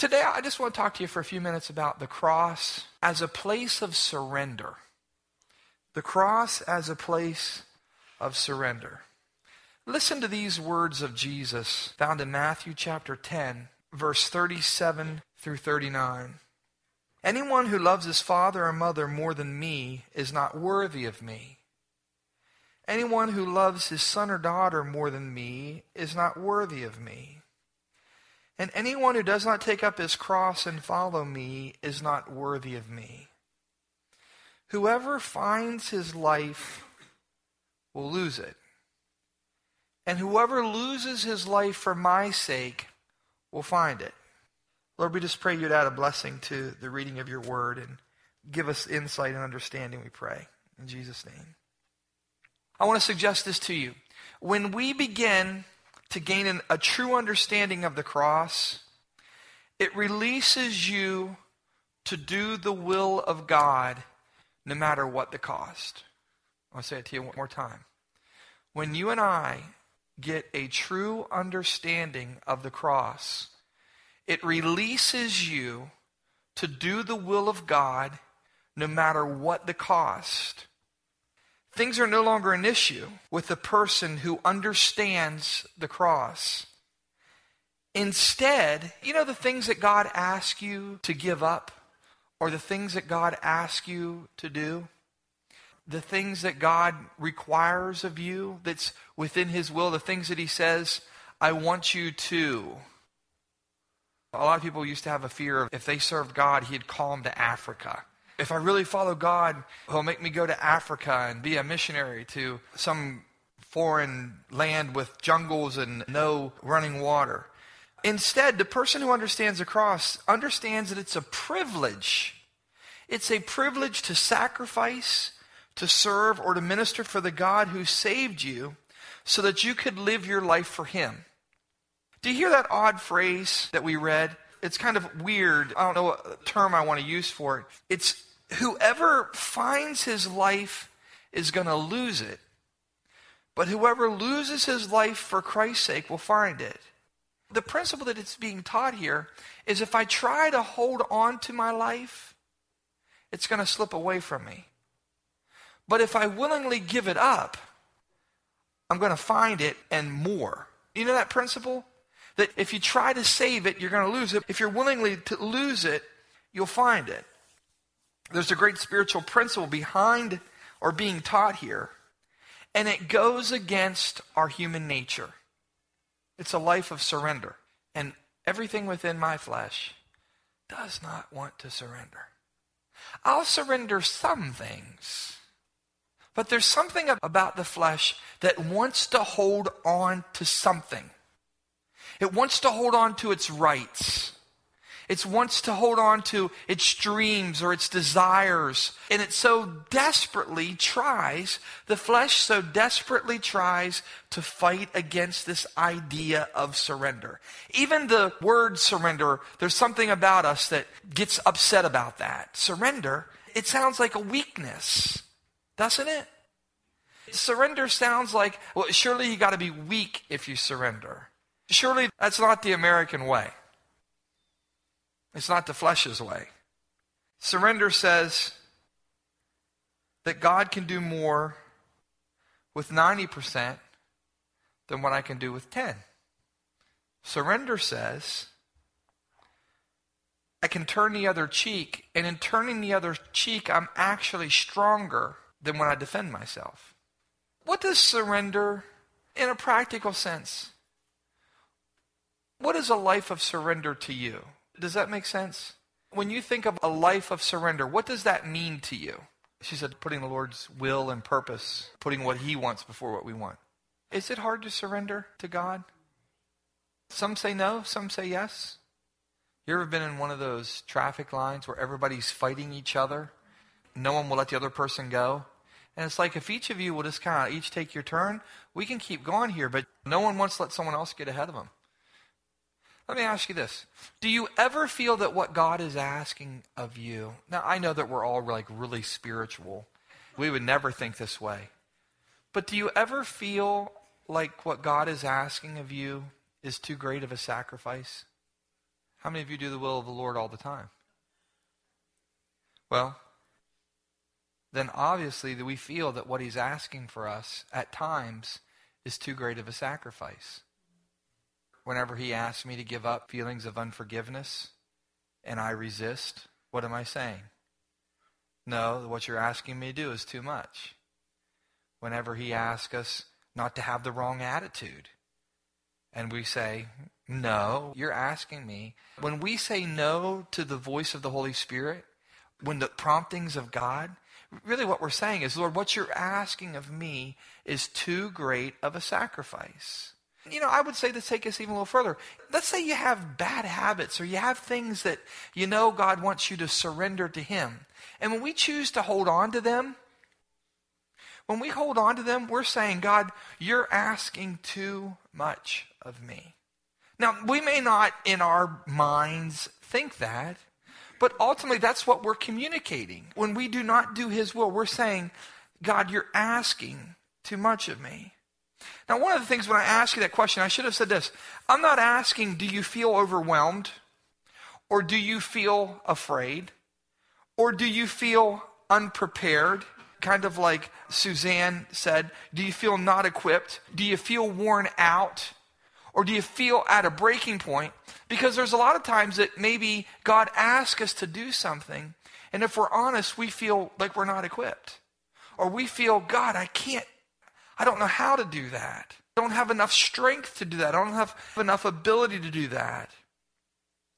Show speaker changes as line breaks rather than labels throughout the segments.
Today, I just want to talk to you for a few minutes about the cross as a place of surrender. The cross as a place of surrender. Listen to these words of Jesus found in Matthew chapter 10, verse 37 through 39. Anyone who loves his father or mother more than me is not worthy of me. Anyone who loves his son or daughter more than me is not worthy of me. And anyone who does not take up his cross and follow me is not worthy of me. Whoever finds his life will lose it. And whoever loses his life for my sake will find it. Lord, we just pray you'd add a blessing to the reading of your word and give us insight and understanding, we pray. In Jesus' name. I want to suggest this to you. When we begin to gain an, a true understanding of the cross, it releases you to do the will of God no matter what the cost. I'll say it to you one more time. When you and I get a true understanding of the cross, it releases you to do the will of God no matter what the cost. Things are no longer an issue with the person who understands the cross. Instead, you know the things that God asks you to give up or the things that God asks you to do? The things that God requires of you that's within His will, the things that He says, I want you to. A lot of people used to have a fear of if they served God, He'd call them to Africa if I really follow God, He'll make me go to Africa and be a missionary to some foreign land with jungles and no running water. Instead, the person who understands the cross understands that it's a privilege. It's a privilege to sacrifice, to serve, or to minister for the God who saved you so that you could live your life for Him. Do you hear that odd phrase that we read? It's kind of weird. I don't know what term I want to use for it. It's whoever finds his life is going to lose it. But whoever loses his life for Christ's sake will find it. The principle that it's being taught here is if I try to hold on to my life, it's going to slip away from me. But if I willingly give it up, I'm going to find it and more. You know that principle? That if you try to save it, you're going to lose it. If you're willingly to lose it, you'll find it. There's a great spiritual principle behind or being taught here, and it goes against our human nature. It's a life of surrender. And everything within my flesh does not want to surrender. I'll surrender some things, but there's something about the flesh that wants to hold on to something. It wants to hold on to its rights. It wants to hold on to its dreams or its desires. And it so desperately tries, the flesh so desperately tries to fight against this idea of surrender. Even the word surrender, there's something about us that gets upset about that. Surrender, it sounds like a weakness, doesn't it? Surrender sounds like, well, surely you got to be weak if you surrender. Surely that's not the American way. It's not the flesh's way. Surrender says that God can do more with 90% than what I can do with 10. Surrender says I can turn the other cheek, and in turning the other cheek, I'm actually stronger than when I defend myself. What does surrender, in a practical sense, what is a life of surrender to you? Does that make sense? When you think of a life of surrender, what does that mean to you? She said, putting the Lord's will and purpose, putting what He wants before what we want. Is it hard to surrender to God? Some say no, some say yes. You ever been in one of those traffic lines where everybody's fighting each other? No one will let the other person go. And it's like if each of you will just kind of each take your turn, we can keep going here, but no one wants to let someone else get ahead of them. Let me ask you this. Do you ever feel that what God is asking of you, now I know that we're all like really spiritual. We would never think this way. But do you ever feel like what God is asking of you is too great of a sacrifice? How many of you do the will of the Lord all the time? Well, then obviously that we feel that what he's asking for us at times is too great of a sacrifice. Whenever he asks me to give up feelings of unforgiveness and I resist, what am I saying? No, what you're asking me to do is too much. Whenever he asks us not to have the wrong attitude, and we say, No, you're asking me. When we say no to the voice of the Holy Spirit, when the promptings of God, really what we're saying is, Lord, what you're asking of me is too great of a sacrifice. You know, I would say to take us even a little further. Let's say you have bad habits or you have things that you know God wants you to surrender to Him. And when we choose to hold on to them, when we hold on to them, we're saying, God, you're asking too much of me. Now, we may not in our minds think that, but ultimately that's what we're communicating. When we do not do His will, we're saying, God, you're asking too much of me. Now, one of the things when I ask you that question, I should have said this I'm not asking, do you feel overwhelmed? Or do you feel afraid? Or do you feel unprepared? Kind of like Suzanne said, do you feel not equipped? Do you feel worn out? Or do you feel at a breaking point? Because there's a lot of times that maybe God asks us to do something, and if we're honest, we feel like we're not equipped. Or we feel, God, I can't, I don't know how to do that. I don't have enough strength to do that. I don't have enough ability to do that.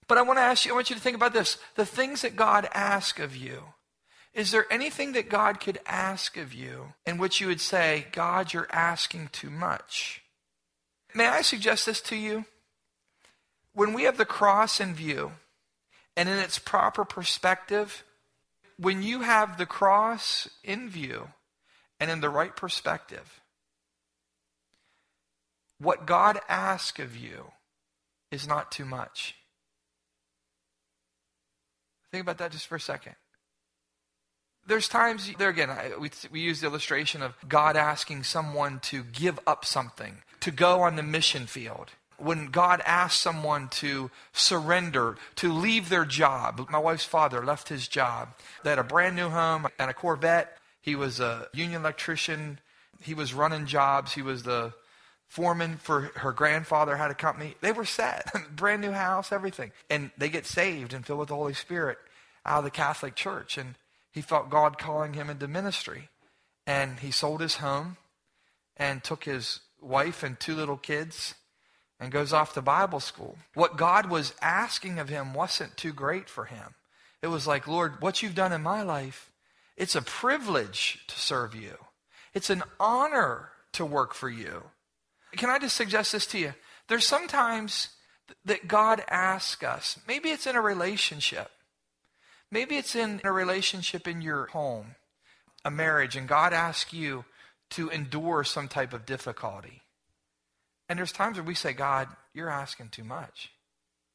But I want to ask you, I want you to think about this. The things that God asks of you, is there anything that God could ask of you in which you would say, God, you're asking too much? May I suggest this to you? When we have the cross in view and in its proper perspective, when you have the cross in view and in the right perspective, what God asks of you is not too much. Think about that just for a second. There's times, there again, we, we use the illustration of God asking someone to give up something, to go on the mission field. When God asks someone to surrender, to leave their job. My wife's father left his job. They had a brand new home and a Corvette. He was a union electrician. He was running jobs. He was the foreman for her grandfather had a company. They were set, brand new house, everything. And they get saved and filled with the Holy Spirit out of the Catholic Church. And he felt God calling him into ministry. And he sold his home and took his wife and two little kids and goes off to Bible school. What God was asking of him wasn't too great for him. It was like, Lord, what you've done in my life, it's a privilege to serve you. It's an honor to work for you. Can I just suggest this to you? There's sometimes that God asks us, maybe it's in a relationship. Maybe it's in a relationship in your home, a marriage, and God asks you to endure some type of difficulty. And there's times where we say, God, you're asking too much.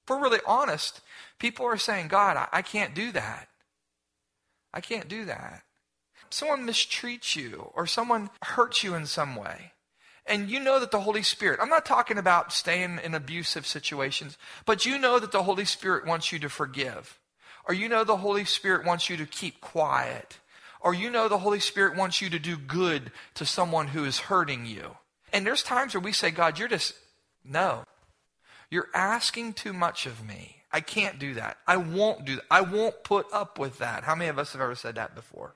If we're really honest, people are saying, God, I, I can't do that. I can't do that. Someone mistreats you or someone hurts you in some way. And you know that the Holy Spirit, I'm not talking about staying in abusive situations, but you know that the Holy Spirit wants you to forgive or you know the Holy Spirit wants you to keep quiet, or you know the Holy Spirit wants you to do good to someone who is hurting you. And there's times where we say, God, you're just, no. You're asking too much of me. I can't do that. I won't do that. I won't put up with that. How many of us have ever said that before?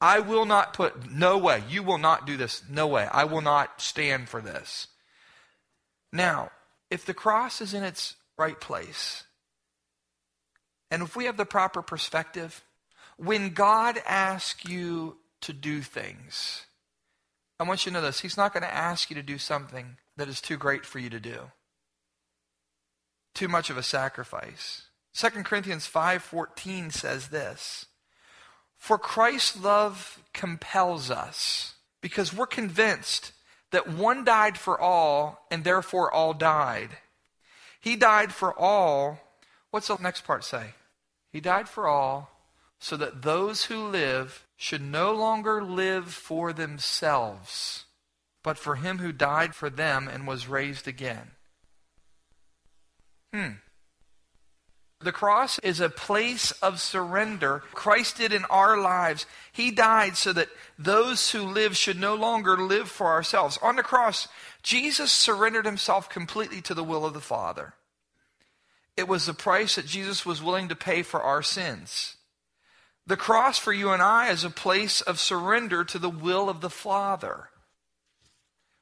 I will not put, no way. You will not do this. No way. I will not stand for this. Now, if the cross is in its right place, and if we have the proper perspective, when God asks you to do things, I want you to know this. He's not going to ask you to do something that is too great for you to do. Too much of a sacrifice. 2 Corinthians 5:14 says this. For Christ's love compels us because we're convinced that one died for all and therefore all died. He died for all. What's the next part say? He died for all so that those who live should no longer live for themselves, but for him who died for them and was raised again. Hmm. The cross is a place of surrender. Christ did in our lives. He died so that those who live should no longer live for ourselves. On the cross, Jesus surrendered himself completely to the will of the Father. It was the price that Jesus was willing to pay for our sins. The cross for you and I is a place of surrender to the will of the Father.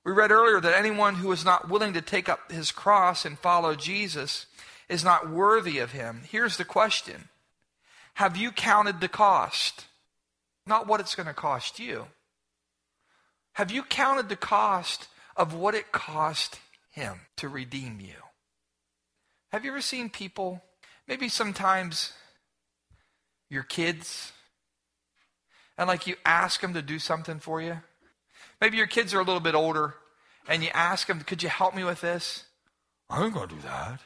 We read earlier that anyone who is not willing to take up his cross and follow Jesus is not worthy of him. Here's the question Have you counted the cost? Not what it's going to cost you. Have you counted the cost of what it cost him to redeem you? Have you ever seen people, maybe sometimes your kids, and like you ask them to do something for you? Maybe your kids are a little bit older and you ask them, Could you help me with this? I ain't going to do that.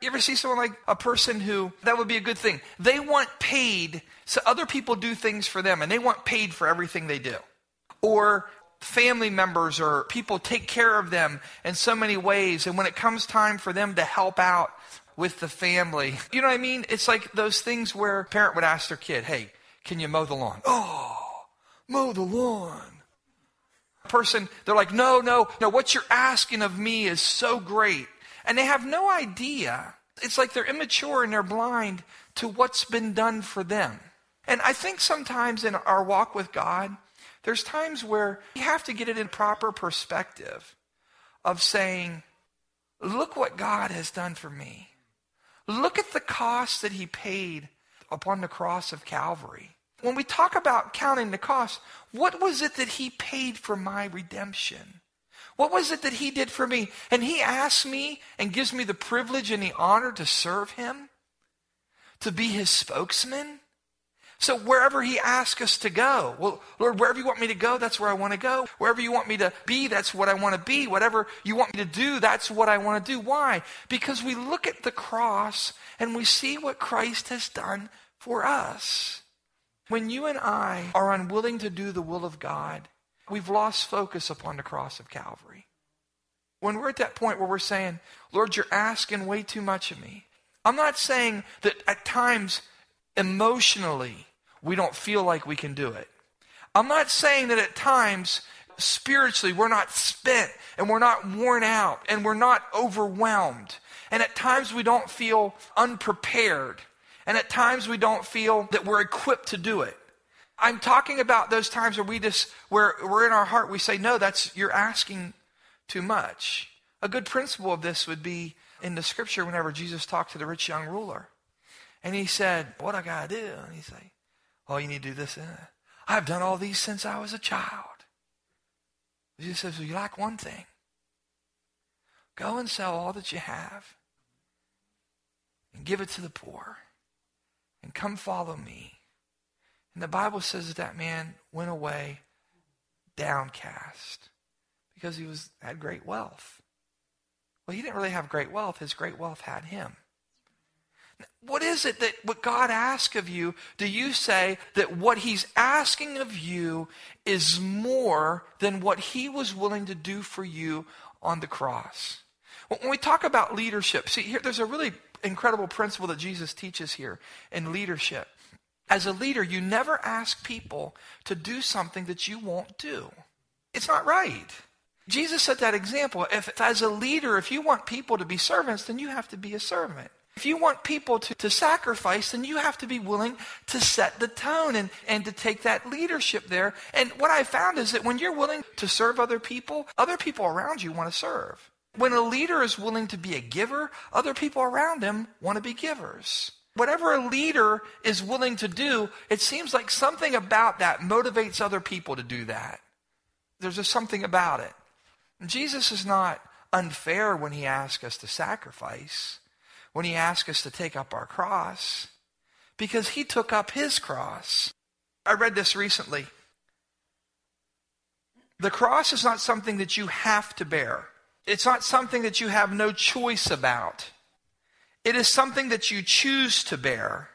You ever see someone like a person who, that would be a good thing. They want paid, so other people do things for them, and they want paid for everything they do. Or family members or people take care of them in so many ways, and when it comes time for them to help out with the family, you know what I mean? It's like those things where a parent would ask their kid, hey, can you mow the lawn? Oh, mow the lawn person, they're like, no, no, no, what you're asking of me is so great. And they have no idea. It's like they're immature and they're blind to what's been done for them. And I think sometimes in our walk with God, there's times where we have to get it in proper perspective of saying, look what God has done for me. Look at the cost that he paid upon the cross of Calvary. When we talk about counting the cost, what was it that he paid for my redemption? What was it that he did for me? And he asks me and gives me the privilege and the honor to serve him, to be his spokesman. So wherever he asks us to go, well, Lord, wherever you want me to go, that's where I want to go. Wherever you want me to be, that's what I want to be. Whatever you want me to do, that's what I want to do. Why? Because we look at the cross and we see what Christ has done for us. When you and I are unwilling to do the will of God, we've lost focus upon the cross of Calvary. When we're at that point where we're saying, Lord, you're asking way too much of me. I'm not saying that at times emotionally we don't feel like we can do it. I'm not saying that at times spiritually we're not spent and we're not worn out and we're not overwhelmed. And at times we don't feel unprepared. And at times we don't feel that we're equipped to do it. I'm talking about those times where we just, where we're in our heart, we say, no, that's, you're asking too much. A good principle of this would be in the scripture whenever Jesus talked to the rich young ruler. And he said, what I got to do? And he say, oh, you need to do this. I've done all these since I was a child. Jesus says, well, you like one thing. Go and sell all that you have and give it to the poor and come follow me. And the Bible says that that man went away downcast because he was had great wealth. Well, he didn't really have great wealth. His great wealth had him. What is it that what God asks of you? Do you say that what he's asking of you is more than what he was willing to do for you on the cross? When we talk about leadership, see here there's a really incredible principle that Jesus teaches here in leadership. As a leader, you never ask people to do something that you won't do. It's not right. Jesus set that example. If, if, as a leader, if you want people to be servants, then you have to be a servant. If you want people to, to sacrifice, then you have to be willing to set the tone and, and to take that leadership there. And what I found is that when you're willing to serve other people, other people around you want to serve. When a leader is willing to be a giver, other people around him want to be givers. Whatever a leader is willing to do, it seems like something about that motivates other people to do that. There's just something about it. Jesus is not unfair when he asks us to sacrifice, when he asks us to take up our cross, because he took up his cross. I read this recently. The cross is not something that you have to bear. It's not something that you have no choice about. It is something that you choose to bear.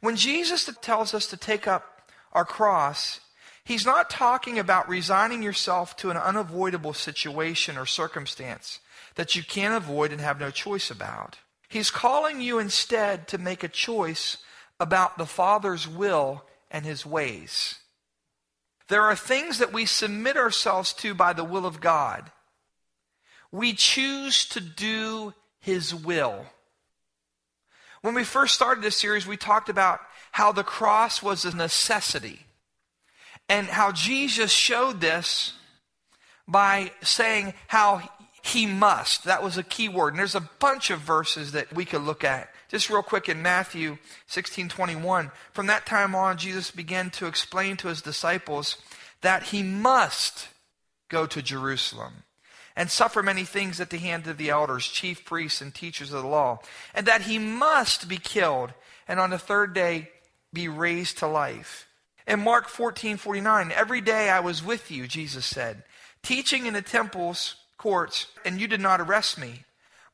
When Jesus tells us to take up our cross, he's not talking about resigning yourself to an unavoidable situation or circumstance that you can't avoid and have no choice about. He's calling you instead to make a choice about the Father's will and his ways. There are things that we submit ourselves to by the will of God. We choose to do his will. When we first started this series, we talked about how the cross was a necessity and how Jesus showed this by saying how he must. That was a key word. And there's a bunch of verses that we could look at. Just real quick in Matthew 16 21, from that time on, Jesus began to explain to his disciples that he must go to Jerusalem and suffer many things at the hand of the elders, chief priests, and teachers of the law, and that he must be killed and on the third day be raised to life. In Mark 14 49, every day I was with you, Jesus said, teaching in the temples, courts, and you did not arrest me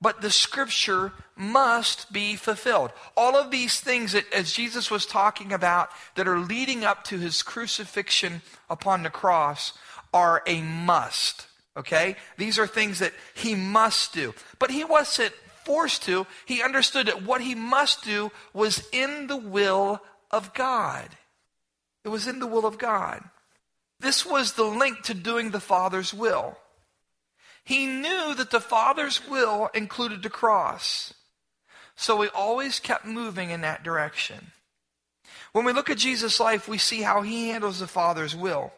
but the scripture must be fulfilled. All of these things that, as Jesus was talking about, that are leading up to his crucifixion upon the cross, are a must. Okay? These are things that he must do. But he wasn't forced to. He understood that what he must do was in the will of God. It was in the will of God. This was the link to doing the Father's will. He knew that the Father's will included the cross. So he always kept moving in that direction. When we look at Jesus' life, we see how he handles the Father's will.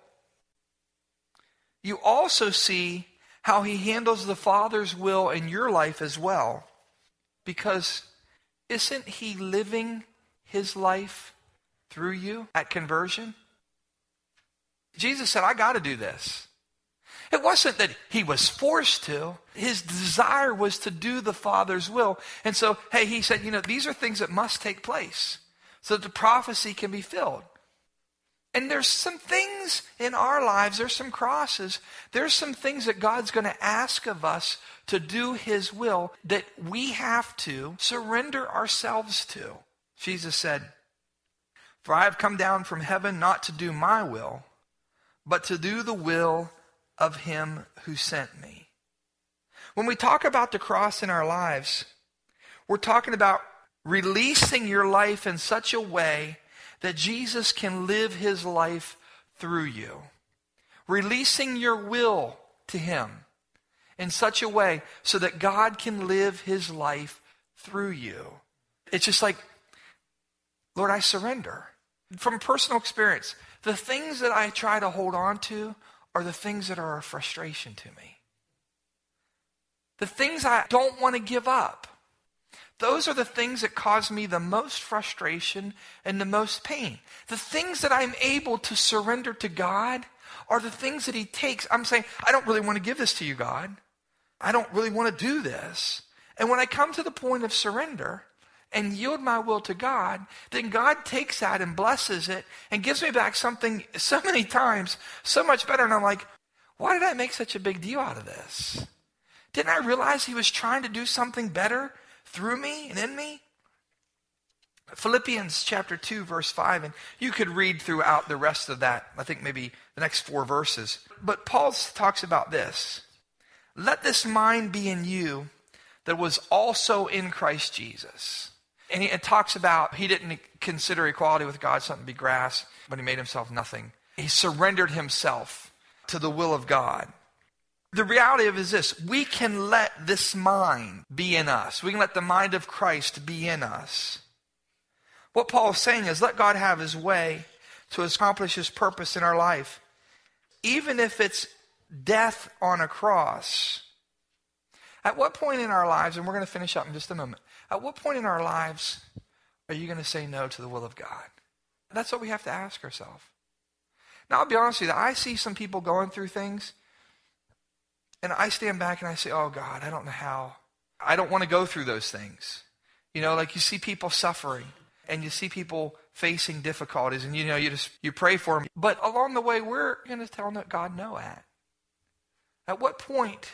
You also see how he handles the Father's will in your life as well. Because isn't he living his life through you at conversion? Jesus said, I got to do this. It wasn't that he was forced to. His desire was to do the Father's will. And so, hey, he said, you know, these are things that must take place so that the prophecy can be filled. And there's some things in our lives, there's some crosses, there's some things that God's going to ask of us to do his will that we have to surrender ourselves to. Jesus said, For I have come down from heaven not to do my will, but to do the will of him who sent me. When we talk about the cross in our lives, we're talking about releasing your life in such a way that Jesus can live his life through you. Releasing your will to him in such a way so that God can live his life through you. It's just like, Lord, I surrender. From personal experience, the things that I try to hold on to are the things that are a frustration to me. The things I don't want to give up. Those are the things that cause me the most frustration and the most pain. The things that I'm able to surrender to God are the things that He takes. I'm saying, I don't really want to give this to you, God. I don't really want to do this. And when I come to the point of surrender, and yield my will to God, then God takes that and blesses it and gives me back something so many times so much better. And I'm like, why did I make such a big deal out of this? Didn't I realize he was trying to do something better through me and in me? Philippians chapter 2, verse 5, and you could read throughout the rest of that, I think maybe the next four verses. But Paul talks about this. Let this mind be in you that was also in Christ Jesus and he, it talks about he didn't consider equality with God something to be grasped, but he made himself nothing. He surrendered himself to the will of God. The reality of it is this we can let this mind be in us. We can let the mind of Christ be in us. What Paul is saying is let God have his way to accomplish his purpose in our life, even if it's death on a cross. At what point in our lives, and we're going to finish up in just a moment, at what point in our lives are you going to say no to the will of God? That's what we have to ask ourselves. Now, I'll be honest with you, I see some people going through things, and I stand back and I say, oh, God, I don't know how. I don't want to go through those things. You know, like you see people suffering, and you see people facing difficulties, and you know, you just you pray for them. But along the way, we're going to tell God no at. At what point,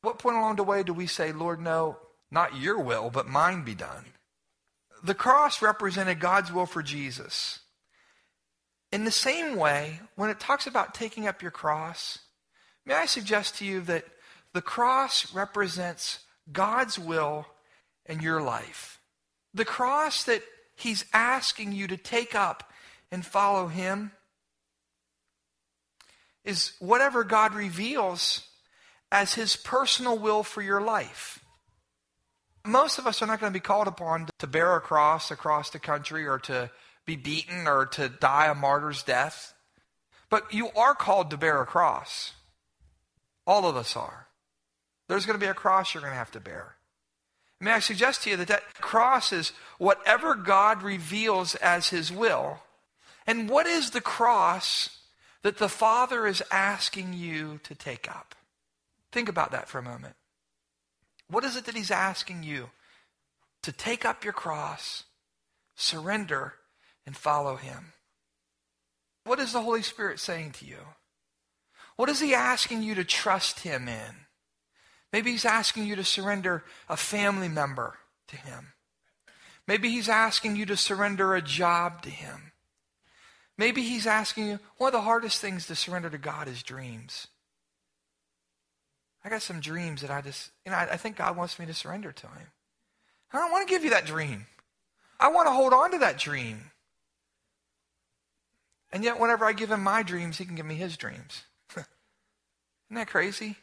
what point along the way do we say, Lord, no, not your will, but mine be done. The cross represented God's will for Jesus. In the same way, when it talks about taking up your cross, may I suggest to you that the cross represents God's will in your life. The cross that he's asking you to take up and follow him is whatever God reveals as his personal will for your life. Most of us are not going to be called upon to bear a cross across the country or to be beaten or to die a martyr's death. But you are called to bear a cross. All of us are. There's going to be a cross you're going to have to bear. May I suggest to you that that cross is whatever God reveals as his will. And what is the cross that the Father is asking you to take up? Think about that for a moment. What is it that he's asking you? To take up your cross, surrender, and follow him. What is the Holy Spirit saying to you? What is he asking you to trust him in? Maybe he's asking you to surrender a family member to him. Maybe he's asking you to surrender a job to him. Maybe he's asking you, one of the hardest things to surrender to God is dreams. I got some dreams that I just, you know, I, I think God wants me to surrender to Him. I don't want to give you that dream. I want to hold on to that dream. And yet, whenever I give Him my dreams, He can give me His dreams. Isn't that crazy?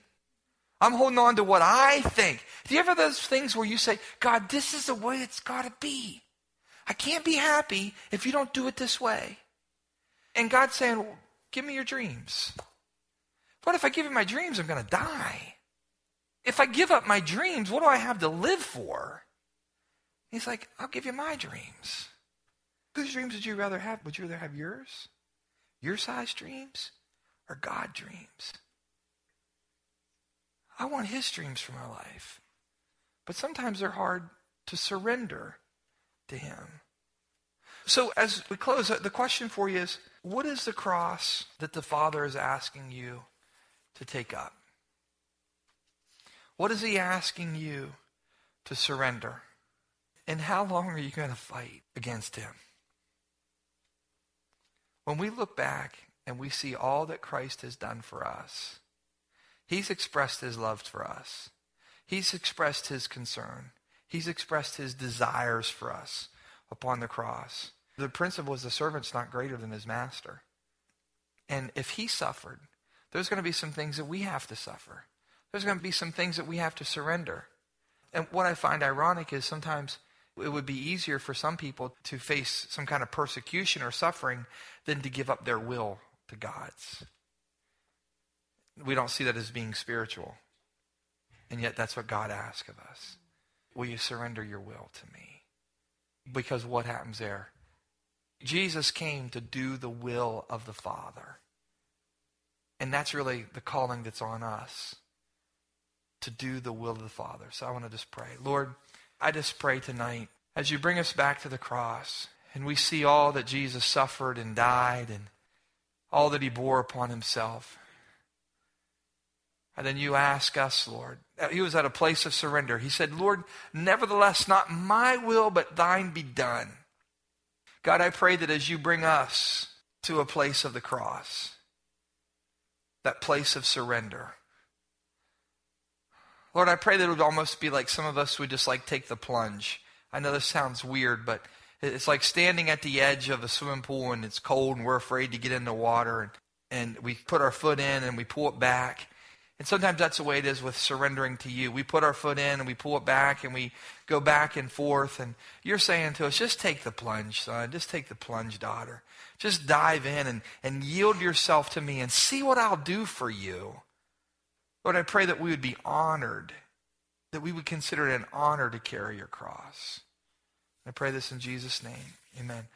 I'm holding on to what I think. Do you ever those things where you say, God, this is the way it's got to be? I can't be happy if you don't do it this way. And God's saying, well, give me your dreams. What if I give you my dreams, I'm going to die? If I give up my dreams, what do I have to live for? He's like, I'll give you my dreams. Whose dreams would you rather have? Would you rather have yours? Your size dreams or God dreams? I want his dreams for my life. But sometimes they're hard to surrender to him. So as we close, the question for you is, what is the cross that the Father is asking you to take up? What is he asking you to surrender? And how long are you going to fight against him? When we look back and we see all that Christ has done for us, he's expressed his love for us. He's expressed his concern. He's expressed his desires for us upon the cross. The principle is the servant's not greater than his master. And if he suffered, there's going to be some things that we have to suffer. There's going to be some things that we have to surrender. And what I find ironic is sometimes it would be easier for some people to face some kind of persecution or suffering than to give up their will to God's. We don't see that as being spiritual. And yet that's what God asks of us. Will you surrender your will to me? Because what happens there? Jesus came to do the will of the Father. And that's really the calling that's on us to do the will of the Father. So I want to just pray. Lord, I just pray tonight as you bring us back to the cross and we see all that Jesus suffered and died and all that he bore upon himself. And then you ask us, Lord. Uh, he was at a place of surrender. He said, Lord, nevertheless, not my will, but thine be done. God, I pray that as you bring us to a place of the cross, that place of surrender. Lord, I pray that it would almost be like some of us would just like take the plunge. I know this sounds weird, but it's like standing at the edge of a swimming pool and it's cold and we're afraid to get in the water and, and we put our foot in and we pull it back. And sometimes that's the way it is with surrendering to you. We put our foot in and we pull it back and we go back and forth. And you're saying to us, just take the plunge, son. Just take the plunge, daughter. Just dive in and, and yield yourself to me and see what I'll do for you. Lord, I pray that we would be honored, that we would consider it an honor to carry your cross. I pray this in Jesus' name. Amen.